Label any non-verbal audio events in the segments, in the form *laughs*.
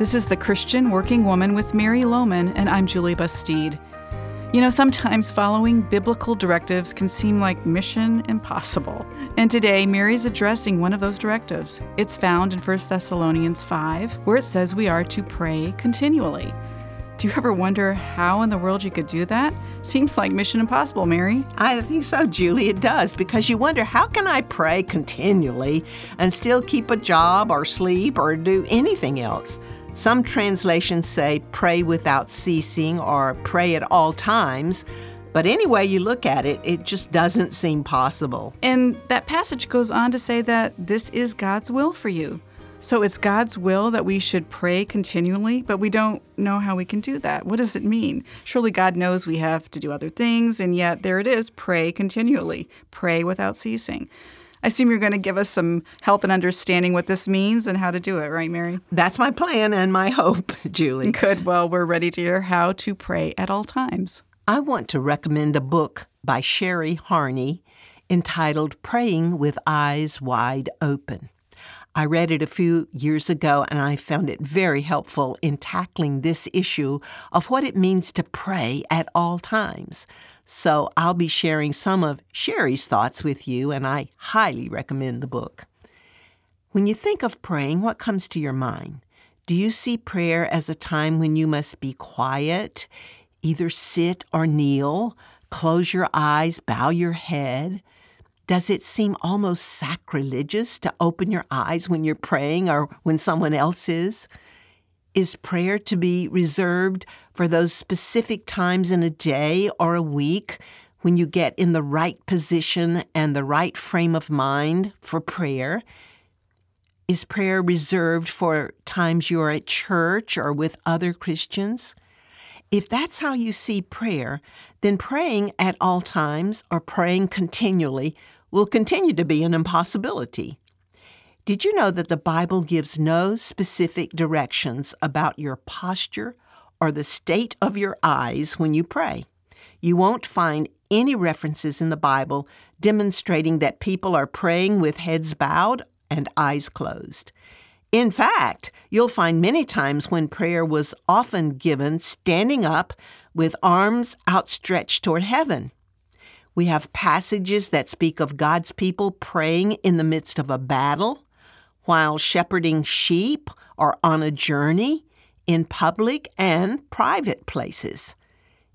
This is The Christian Working Woman with Mary Lowman, and I'm Julie Bastide. You know, sometimes following biblical directives can seem like mission impossible. And today, Mary's addressing one of those directives. It's found in 1 Thessalonians 5, where it says we are to pray continually. Do you ever wonder how in the world you could do that? Seems like mission impossible, Mary. I think so, Julie. It does because you wonder how can I pray continually and still keep a job or sleep or do anything else? Some translations say pray without ceasing or pray at all times. But any way you look at it, it just doesn't seem possible. And that passage goes on to say that this is God's will for you. So it's God's will that we should pray continually, but we don't know how we can do that. What does it mean? Surely God knows we have to do other things, and yet there it is pray continually, pray without ceasing. I assume you're going to give us some help in understanding what this means and how to do it, right, Mary? That's my plan and my hope, *laughs* Julie. Good. Well, we're ready to hear how to pray at all times. I want to recommend a book by Sherry Harney entitled Praying with Eyes Wide Open. I read it a few years ago and I found it very helpful in tackling this issue of what it means to pray at all times. So I'll be sharing some of Sherry's thoughts with you, and I highly recommend the book. When you think of praying, what comes to your mind? Do you see prayer as a time when you must be quiet, either sit or kneel, close your eyes, bow your head? Does it seem almost sacrilegious to open your eyes when you're praying or when someone else is? Is prayer to be reserved for those specific times in a day or a week when you get in the right position and the right frame of mind for prayer? Is prayer reserved for times you're at church or with other Christians? If that's how you see prayer, then praying at all times or praying continually will continue to be an impossibility. Did you know that the Bible gives no specific directions about your posture or the state of your eyes when you pray? You won't find any references in the Bible demonstrating that people are praying with heads bowed and eyes closed. In fact, you'll find many times when prayer was often given standing up with arms outstretched toward heaven. We have passages that speak of God's people praying in the midst of a battle, while shepherding sheep or on a journey, in public and private places.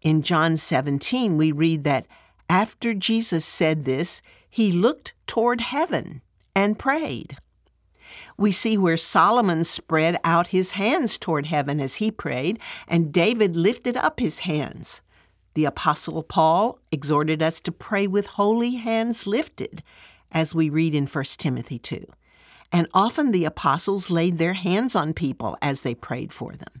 In John 17, we read that after Jesus said this, he looked toward heaven and prayed. We see where Solomon spread out his hands toward heaven as he prayed, and David lifted up his hands. The Apostle Paul exhorted us to pray with holy hands lifted, as we read in 1 Timothy 2 and often the apostles laid their hands on people as they prayed for them.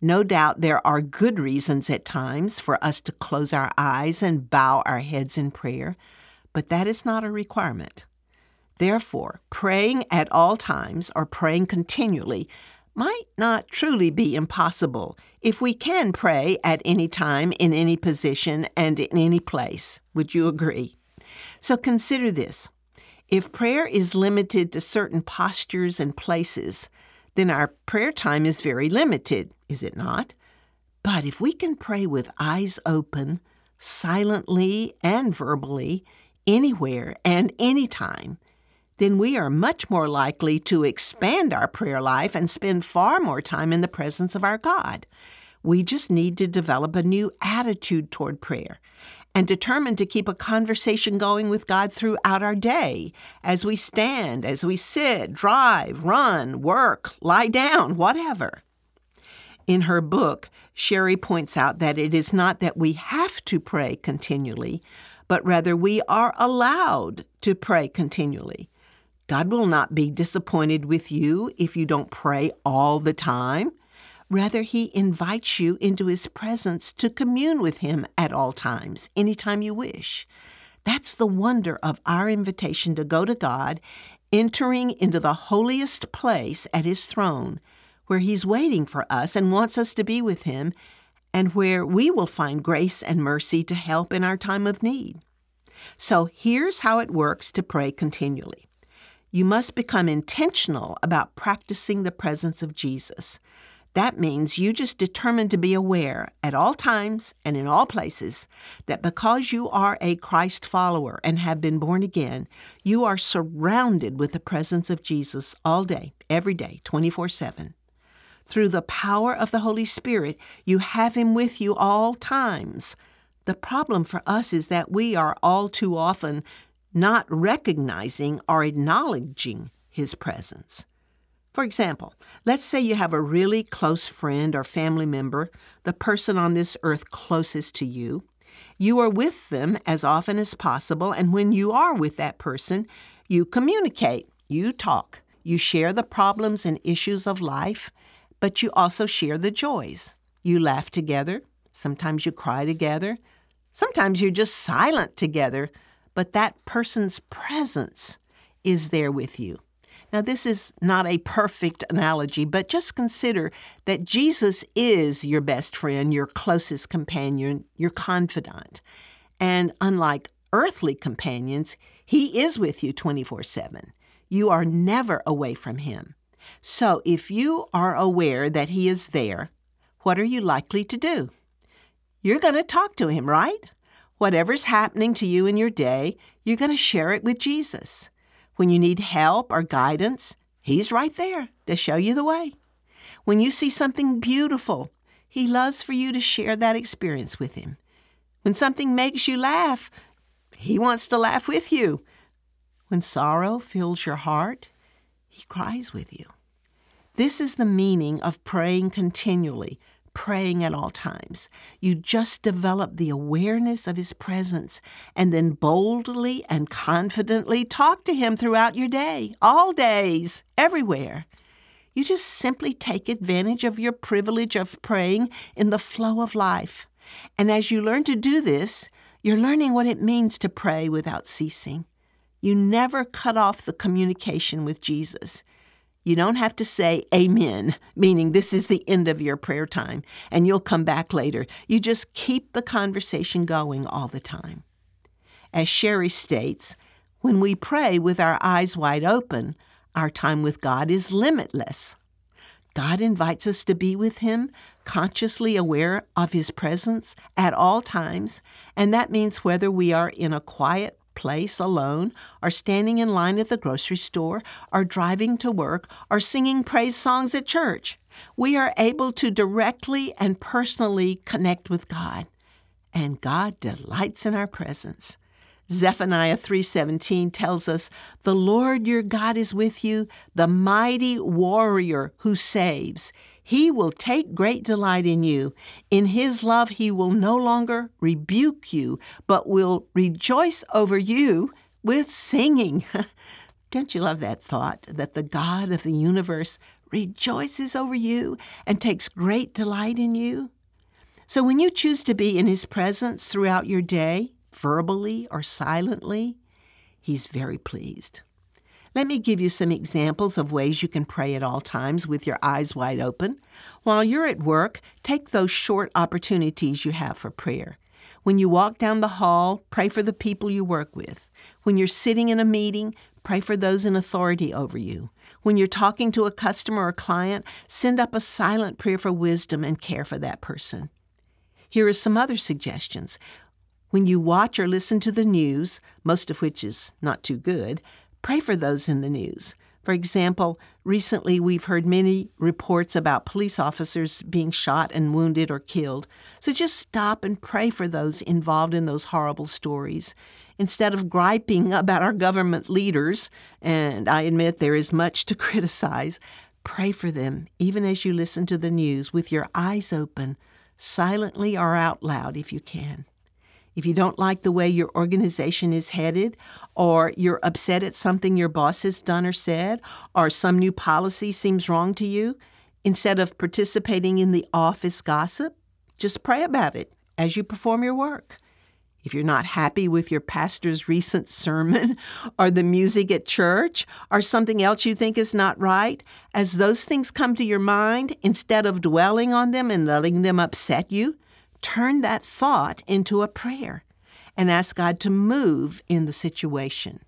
No doubt there are good reasons at times for us to close our eyes and bow our heads in prayer, but that is not a requirement. Therefore, praying at all times or praying continually might not truly be impossible if we can pray at any time, in any position, and in any place. Would you agree? So consider this. If prayer is limited to certain postures and places, then our prayer time is very limited, is it not? But if we can pray with eyes open, silently and verbally, anywhere and anytime, then we are much more likely to expand our prayer life and spend far more time in the presence of our God. We just need to develop a new attitude toward prayer and determined to keep a conversation going with God throughout our day as we stand, as we sit, drive, run, work, lie down, whatever. In her book, Sherry points out that it is not that we have to pray continually, but rather we are allowed to pray continually. God will not be disappointed with you if you don't pray all the time. Rather, he invites you into his presence to commune with him at all times, anytime you wish. That's the wonder of our invitation to go to God, entering into the holiest place at his throne, where he's waiting for us and wants us to be with him, and where we will find grace and mercy to help in our time of need. So here's how it works to pray continually. You must become intentional about practicing the presence of Jesus. That means you just determine to be aware at all times and in all places that because you are a Christ follower and have been born again, you are surrounded with the presence of Jesus all day, every day, 24 7. Through the power of the Holy Spirit, you have Him with you all times. The problem for us is that we are all too often not recognizing or acknowledging His presence. For example, let's say you have a really close friend or family member, the person on this earth closest to you. You are with them as often as possible, and when you are with that person, you communicate, you talk, you share the problems and issues of life, but you also share the joys. You laugh together, sometimes you cry together, sometimes you're just silent together, but that person's presence is there with you. Now, this is not a perfect analogy, but just consider that Jesus is your best friend, your closest companion, your confidant. And unlike earthly companions, He is with you 24 7. You are never away from Him. So, if you are aware that He is there, what are you likely to do? You're going to talk to Him, right? Whatever's happening to you in your day, you're going to share it with Jesus. When you need help or guidance, He's right there to show you the way. When you see something beautiful, He loves for you to share that experience with Him. When something makes you laugh, He wants to laugh with you. When sorrow fills your heart, He cries with you. This is the meaning of praying continually praying at all times. You just develop the awareness of His presence and then boldly and confidently talk to Him throughout your day, all days, everywhere. You just simply take advantage of your privilege of praying in the flow of life. And as you learn to do this, you're learning what it means to pray without ceasing. You never cut off the communication with Jesus. You don't have to say amen, meaning this is the end of your prayer time and you'll come back later. You just keep the conversation going all the time. As Sherry states, when we pray with our eyes wide open, our time with God is limitless. God invites us to be with Him, consciously aware of His presence at all times, and that means whether we are in a quiet place alone, are standing in line at the grocery store, are driving to work, or singing praise songs at church. We are able to directly and personally connect with God, and God delights in our presence. Zephaniah 3:17 tells us, "The Lord your God is with you, the mighty warrior who saves. He will take great delight in you. In his love, he will no longer rebuke you, but will rejoice over you with singing. *laughs* Don't you love that thought that the God of the universe rejoices over you and takes great delight in you? So when you choose to be in his presence throughout your day, verbally or silently, he's very pleased. Let me give you some examples of ways you can pray at all times with your eyes wide open. While you're at work, take those short opportunities you have for prayer. When you walk down the hall, pray for the people you work with. When you're sitting in a meeting, pray for those in authority over you. When you're talking to a customer or client, send up a silent prayer for wisdom and care for that person. Here are some other suggestions. When you watch or listen to the news, most of which is not too good, Pray for those in the news. For example, recently we've heard many reports about police officers being shot and wounded or killed. So just stop and pray for those involved in those horrible stories. Instead of griping about our government leaders, and I admit there is much to *laughs* criticize, pray for them, even as you listen to the news, with your eyes open, silently or out loud if you can. If you don't like the way your organization is headed, or you're upset at something your boss has done or said, or some new policy seems wrong to you, instead of participating in the office gossip, just pray about it as you perform your work. If you're not happy with your pastor's recent *laughs* sermon, or the music at church, or something else you think is not right, as those things come to your mind, instead of dwelling on them and letting them upset you, turn that thought into a prayer and ask God to move in the situation.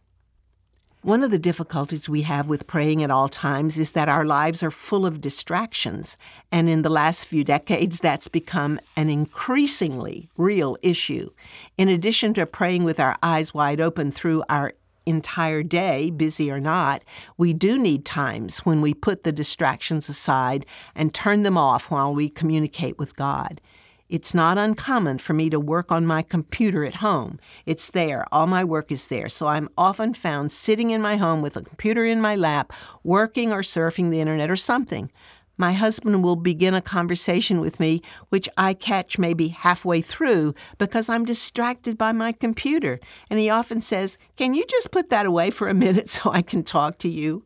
One of the difficulties we have with praying at all times is that our lives are full of distractions, and in the last few decades, that's become an increasingly real issue. In addition to praying with our eyes wide open through our entire day, busy or not, we do need times when we put the distractions aside and turn them off while we communicate with God. It's not uncommon for me to work on my computer at home. It's there, all my work is there. So I'm often found sitting in my home with a computer in my lap, working or surfing the internet or something. My husband will begin a conversation with me, which I catch maybe halfway through because I'm distracted by my computer. And he often says, Can you just put that away for a minute *laughs* so I can talk to you?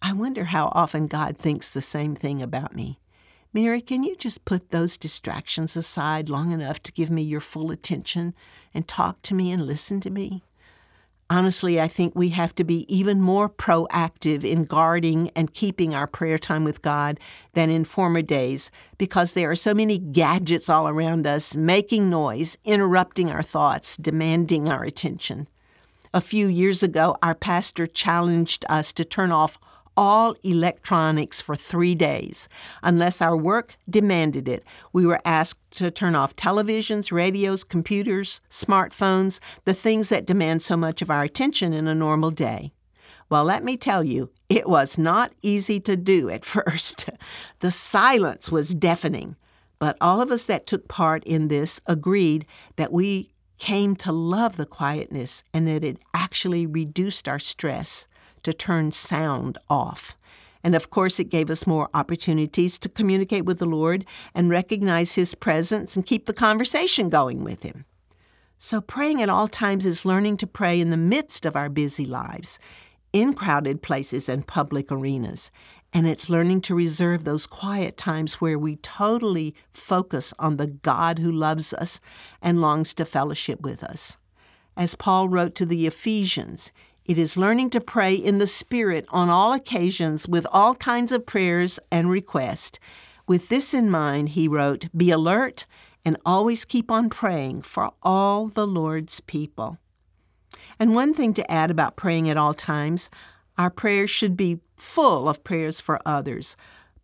I wonder how often God thinks the same thing about me. Mary, can you just put those distractions aside long enough to give me your full attention and talk to me and listen to me? Honestly, I think we have to be even more proactive in guarding and keeping our prayer time with God than in former days because there are so many gadgets all around us making noise, interrupting our thoughts, demanding our attention. A few years ago, our pastor challenged us to turn off all electronics for three days. Unless our work demanded it, we were asked to turn off televisions, radios, computers, smartphones, the things that demand so much of our attention in a normal day. Well, let me tell you, it was not easy to do at *laughs* first. the silence was deafening. But all of us that took part in this agreed that we came to love the quietness and that it actually reduced our stress to turn sound off. And of course, it gave us more opportunities to communicate with the Lord and recognize His presence and keep the conversation going with Him. So, praying at all times is learning to pray in the midst of our busy lives, in crowded places and public arenas. And it's learning to reserve those quiet times where we totally focus on the God who loves us and longs to fellowship with us. As Paul wrote to the Ephesians, it is learning to pray in the Spirit on all occasions with all kinds of prayers and requests. With this in mind, he wrote, Be alert and always keep on praying for all the Lord's people. And one thing to add about praying at all times our prayers should be full of prayers for others.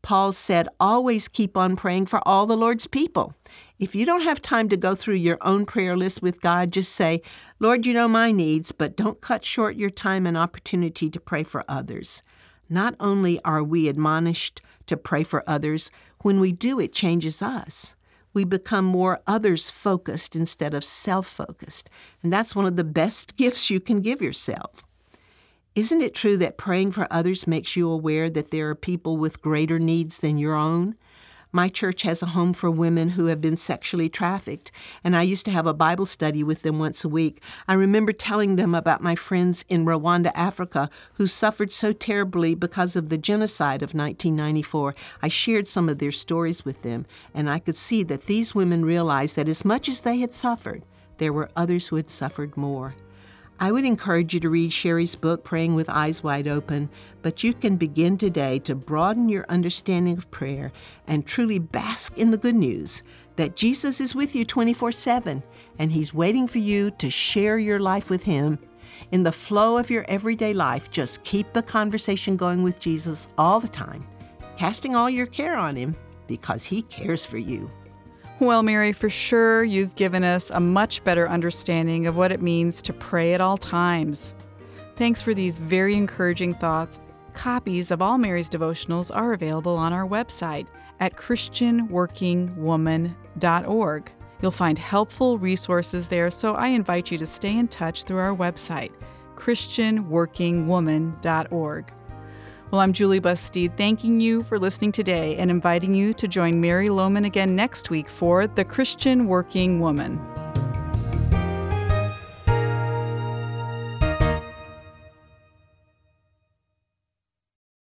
Paul said, Always keep on praying for all the Lord's people. If you don't have time to go through your own prayer list with God, just say, Lord, you know my needs, but don't cut short your time and opportunity to pray for others. Not only are we admonished to pray for others, when we do, it changes us. We become more others focused instead of self focused. And that's one of the best *laughs* gifts you can give yourself. Isn't it true that praying for others makes you aware that there are people with greater needs than your own? My church has a home for women who have been sexually trafficked, and I used to have a Bible study with them once a week. I remember telling them about my friends in Rwanda, Africa, who suffered so terribly because of the genocide of 1994. I shared some of their stories with them, and I could see that these women realized that as much as they had suffered, there were others who had suffered more. I would encourage you to read Sherry's book, Praying with Eyes Wide Open, but you can begin today to broaden your understanding of prayer and truly bask in the good news that Jesus is with you 24 7 and He's waiting for you to share your life with Him. In the flow of your everyday life, just keep the conversation going with Jesus all the time, casting all your care on Him because He cares for you. Well, Mary, for sure you've given us a much better understanding of what it means to pray at all times. Thanks for these very encouraging thoughts. Copies of all Mary's devotionals are available on our website at ChristianWorkingWoman.org. You'll find helpful resources there, so I invite you to stay in touch through our website, ChristianWorkingWoman.org. Well, I'm Julie Bastide, thanking you for listening today and inviting you to join Mary Lowman again next week for The Christian Working Woman.